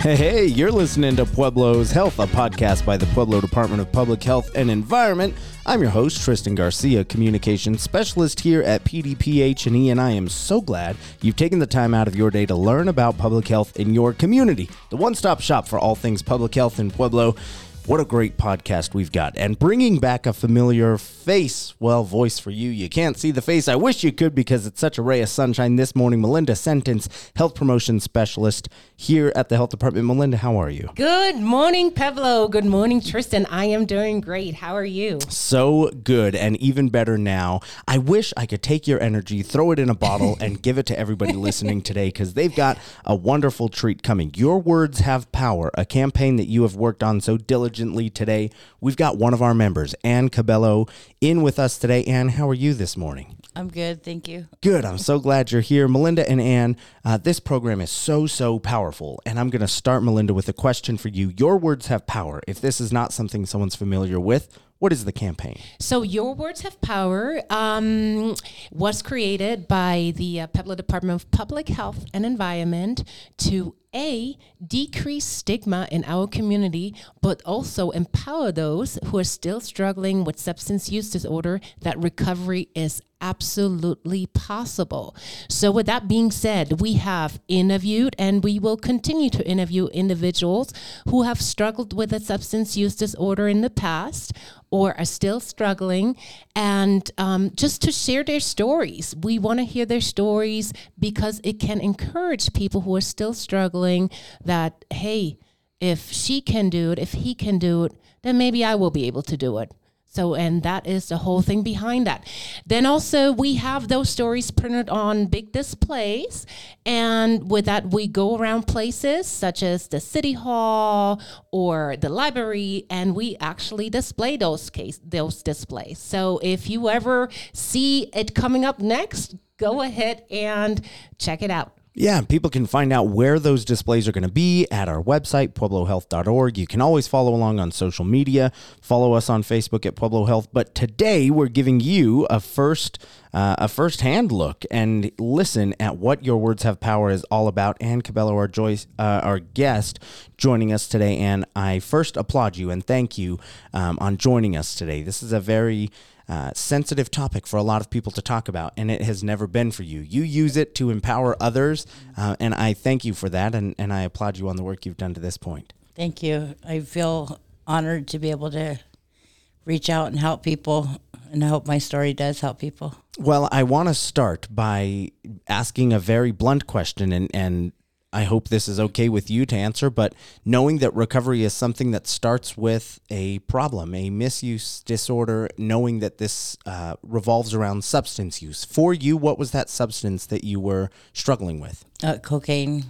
Hey, hey, you're listening to Pueblo's Health, a podcast by the Pueblo Department of Public Health and Environment. I'm your host, Tristan Garcia, communications specialist here at PDPH&E, and I am so glad you've taken the time out of your day to learn about public health in your community. The one-stop shop for all things public health in Pueblo. What a great podcast we've got. And bringing back a familiar face, well, voice for you. You can't see the face. I wish you could because it's such a ray of sunshine this morning. Melinda Sentence, Health Promotion Specialist here at the Health Department. Melinda, how are you? Good morning, Pueblo. Good morning, Tristan. I am doing great. How are you? So good and even better now. I wish I could take your energy, throw it in a bottle, and give it to everybody listening today because they've got a wonderful treat coming. Your Words Have Power, a campaign that you have worked on so diligently today. We've got one of our members, Anne Cabello, in with us today. Anne, how are you this morning? I'm good, thank you. Good. I'm so glad you're here. Melinda and Anne, uh, this program is so, so powerful. And I'm going to start, Melinda, with a question for you. Your words have power. If this is not something someone's familiar with, what is the campaign? So, Your Words Have Power um, was created by the uh, Pueblo Department of Public Health and Environment to a decrease stigma in our community, but also empower those who are still struggling with substance use disorder that recovery is absolutely possible. So, with that being said, we have interviewed and we will continue to interview individuals who have struggled with a substance use disorder in the past or are still struggling, and um, just to share their stories. We want to hear their stories because it can encourage people who are still struggling that, hey, if she can do it, if he can do it, then maybe I will be able to do it. So, and that is the whole thing behind that. Then also, we have those stories printed on big displays. And with that, we go around places such as the city hall or the library, and we actually display those case those displays. So, if you ever see it coming up next, go ahead and check it out. Yeah, people can find out where those displays are going to be at our website, pueblohealth.org. You can always follow along on social media. Follow us on Facebook at Pueblo Health. But today we're giving you a first uh, a first-hand look and listen at what your words have power is all about. Anne Cabello, our Joyce, uh, our guest, joining us today. And I first applaud you and thank you um, on joining us today. This is a very uh, sensitive topic for a lot of people to talk about, and it has never been for you. You use it to empower others, uh, and I thank you for that, and, and I applaud you on the work you've done to this point. Thank you. I feel honored to be able to reach out and help people, and I hope my story does help people. Well, I want to start by asking a very blunt question, and, and I hope this is okay with you to answer, but knowing that recovery is something that starts with a problem, a misuse disorder, knowing that this uh, revolves around substance use. For you, what was that substance that you were struggling with? Uh, cocaine.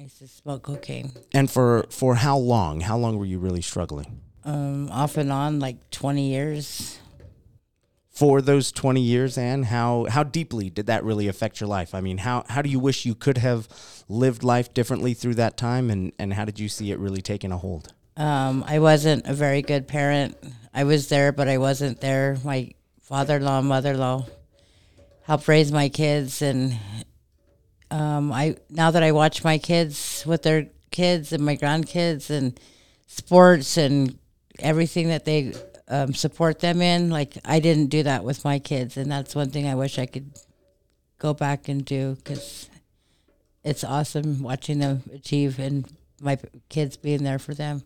I used to smoke cocaine. And for, for how long? How long were you really struggling? Um, off and on, like 20 years. For those 20 years, Anne, how, how deeply did that really affect your life? I mean, how, how do you wish you could have lived life differently through that time, and, and how did you see it really taking a hold? Um, I wasn't a very good parent. I was there, but I wasn't there. My father-in-law, mother-in-law helped raise my kids, and um, I now that I watch my kids with their kids and my grandkids and sports and everything that they um, support them in, like I didn't do that with my kids, and that's one thing I wish I could go back and do because it's awesome watching them achieve and my kids being there for them.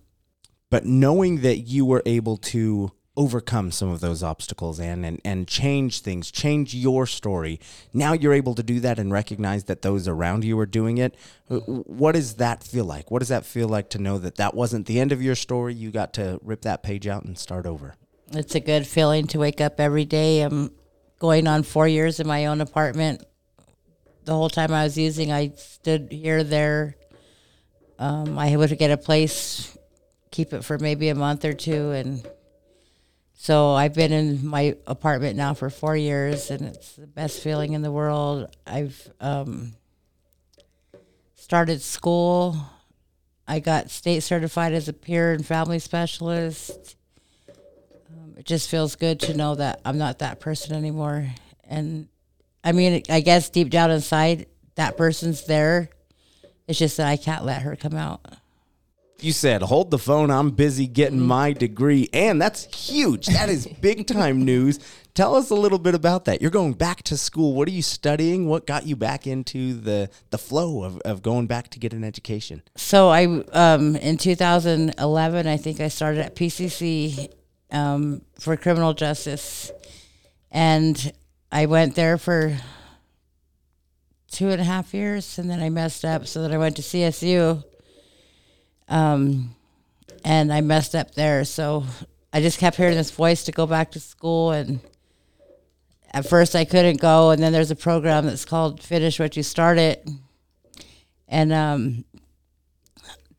But knowing that you were able to overcome some of those obstacles and, and and change things, change your story. Now you're able to do that and recognize that those around you are doing it. What does that feel like? What does that feel like to know that that wasn't the end of your story? You got to rip that page out and start over. It's a good feeling to wake up every day. I'm going on four years in my own apartment. The whole time I was using, I stood here, there. Um, I would get a place, keep it for maybe a month or two, and so I've been in my apartment now for four years, and it's the best feeling in the world. I've um, started school. I got state certified as a peer and family specialist. Um, it just feels good to know that I'm not that person anymore, and I mean, I guess deep down inside, that person's there. It's just that I can't let her come out. You said, hold the phone. I'm busy getting Mm-hmm. my degree. And that's huge. That is big time news. Tell us a little bit about that. You're going back to school. What are you studying? What got you back into the, the flow of, of going back to get an education? So I, um, in 2011, I think I started at PCC um, for criminal justice, and I went there for two and a half years, and then I messed up. So then I went to CSU, um, and I messed up there. So I just kept hearing this voice to go back to school, and at first I couldn't go. And then there's a program that's called Finish What You Started, and um,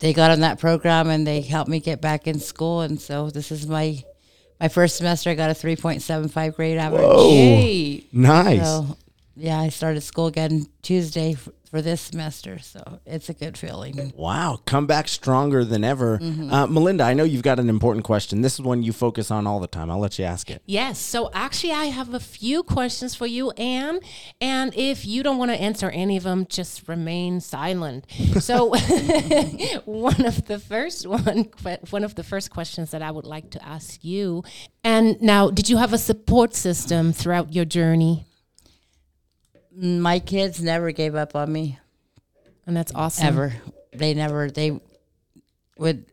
they got on that program and they helped me get back in school. And so this is my my first semester. I got a three point seven five grade average. Yay. Nice. So yeah, I started school again Tuesday f- for this semester. So it's a good feeling. Wow, come back stronger than ever. Mm-hmm. Uh, Melinda, I know you've got an important question. This is one you focus on all the time. I'll let you ask it. Yes. So actually, I have a few questions for you, Anne. And if you don't want to answer any of them, just remain silent. So one of the first one, one of the first questions that I would like to ask you. And now, did you have a support system throughout your journey? My kids never gave up on me And that's awesome. ever. They never. They would,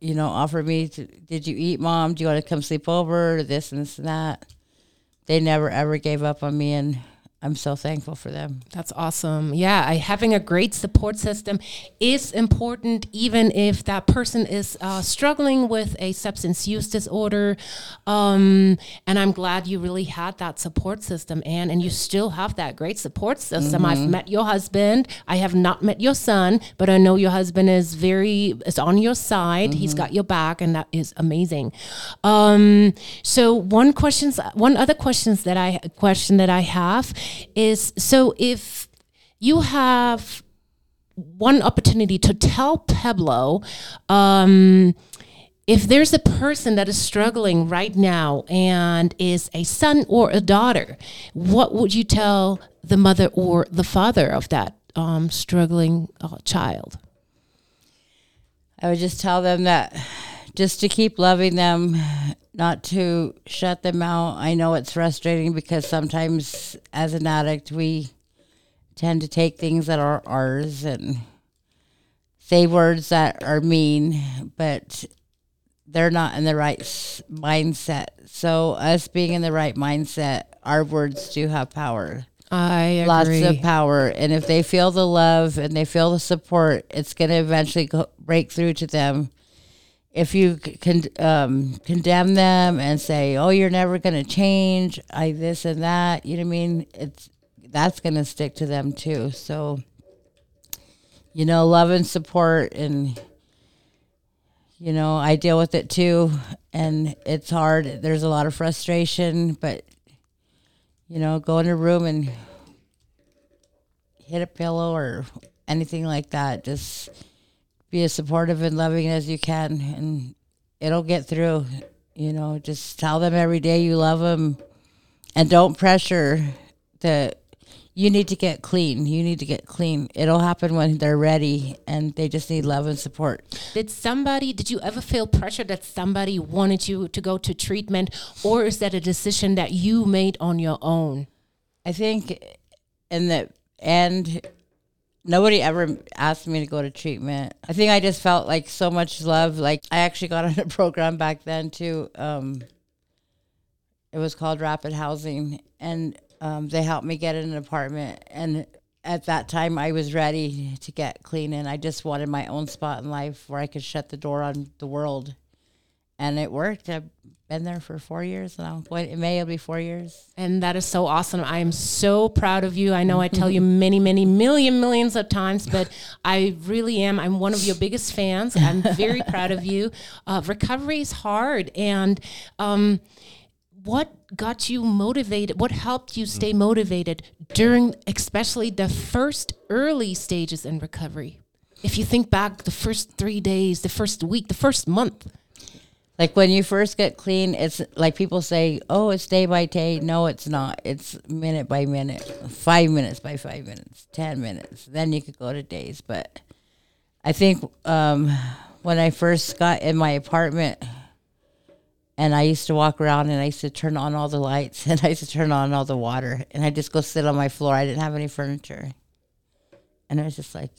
you know, offer me. To, Did you eat, mom? Do you want to come sleep over? This and this and that. They never ever gave up on me, and I'm so thankful for them. That's awesome. Yeah, I, having a great support system is important, even if that person is uh, struggling with a substance use disorder. Um, and I'm glad you really had that support system, Anne, and you still have that great support system. I've met your husband. I have not met your son, but I know your husband is very is on your side. He's got your back, and that is amazing. Um, so one questions, one other questions that I question that I have is so if you have one opportunity to tell Pueblo um, if there's a person that is struggling right now and is a son or a daughter, what would you tell the mother or the father of that um, struggling uh, child? I would just tell them that just to keep loving them, not to shut them out. I know it's frustrating because sometimes as an addict, we tend to take things that are ours and say words that are mean, but they're not in the right s- mindset. So, us being in the right mindset, our words do have power I agree. lots of power and if they feel the love and they feel the support it's going to eventually go, break through to them if you um, condemn them and say oh you're never going to change i this and that you know what i mean it's that's going to stick to them too so you know love and support and you know i deal with it too and it's hard there's a lot of frustration but you know, go in a room and hit a pillow or anything like that. Just be as supportive and loving as you can, and it'll get through. You know, just tell them every day you love them, and don't pressure that You need to get clean. You need to get clean. It'll happen when they're ready, and they just need love and support. Did somebody, did you ever feel pressure that somebody wanted you to go to treatment, or is that a decision that you made on your own? I think in the end, nobody ever asked me to go to treatment. I think I just felt like so much love. Like I actually got on a program back then too. Um, it was called Rapid Housing, and um, they helped me get in an apartment. And at that time, I was ready to get clean, and I just wanted my own spot in life where I could shut the door on the world. And it worked. I've been there for four years now. What, in May, it'll be four years. And that is so awesome. I am so proud of you. I know I tell you many, many, million, millions of times, but I really am. I'm one of your biggest fans. I'm very proud of you. Uh, recovery is hard. And um, what got you motivated? What helped you stay motivated during, especially the first early stages in recovery? If you think back the first three days, the first week, the first month. Like when you first get clean, it's like people say, "Oh, it's day by day." No, it's not. It's minute by minute, five minutes by five minutes, ten minutes. Then you could go to days. But I think um, when I first got in my apartment, and I used to walk around and I used to turn on all the lights and I used to turn on all the water and I just go sit on my floor. I didn't have any furniture, and I was just like,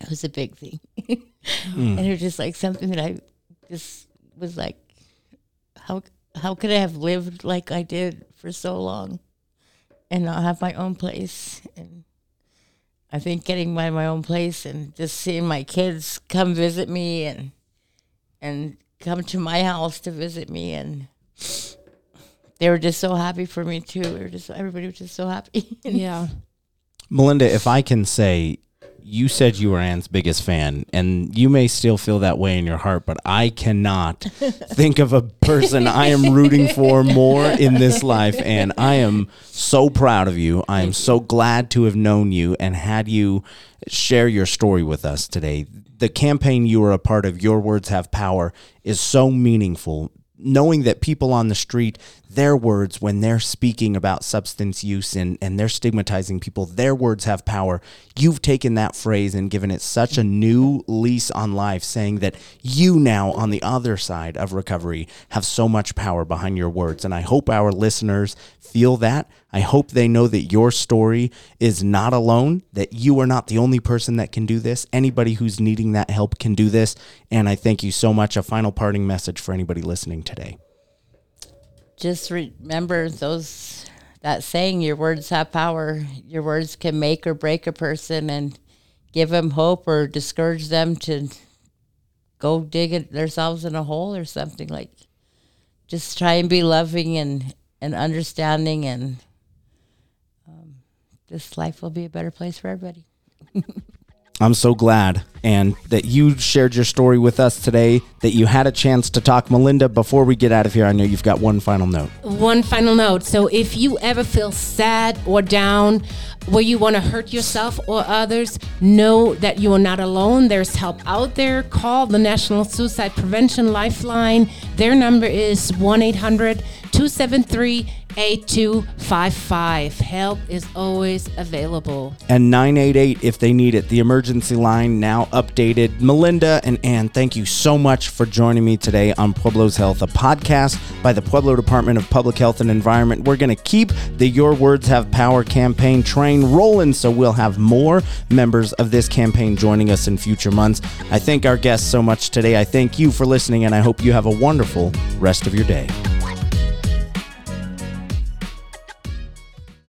it was a big thing. Hmm. and it was just like something that I just was like, how how could I have lived like I did for so long and not have my own place? And I think getting my my own place and just seeing my kids come visit me and and come to my house to visit me and they were just so happy for me too. We were just everybody was just so happy. Yeah. Melinda, if I can say, you said you were Anne's biggest fan, and you may still feel that way in your heart, but I cannot think of a person I am rooting for more in this life. And I am so proud of you. I am so glad to have known you and had you share your story with us today. The campaign you were a part of, Your Words Have Power, is so meaningful knowing that people on the street, their words, when they're speaking about substance use and, and they're stigmatizing people, their words have power. You've taken that phrase and given it such a new lease on life, saying that you now, on the other side of recovery, have so much power behind your words. And I hope our listeners feel that. I hope they know that your story is not alone, that you are not the only person that can do this. Anybody who's needing that help can do this. And I thank you so much. A final parting message for anybody listening today. Just remember those that saying your words have power. Your words can make or break a person and give them hope or discourage them to go dig themselves in a hole or something like just try and be loving and and understanding and um, this life will be a better place for everybody I'm so glad and that you shared your story with us today, that you had a chance to talk. Melinda, before we get out of here, I know you've got one final note. One final note. So if you ever feel sad or down, where you want to hurt yourself or others, know that you are not alone. There's help out there. Call the National Suicide Prevention Lifeline. Their number is 1 800 273 8255. Help is always available. And 988 if they need it. The emergency line now updated. Melinda and Anne, thank you so much for joining me today on Pueblo's Health, a podcast by the Pueblo Department of Public Health and Environment. We're going to keep the Your Words Have Power campaign train rolling, so we'll have more members of this campaign joining us in future months. I thank our guests so much today. I thank you for listening, and I hope you have a wonderful rest of your day.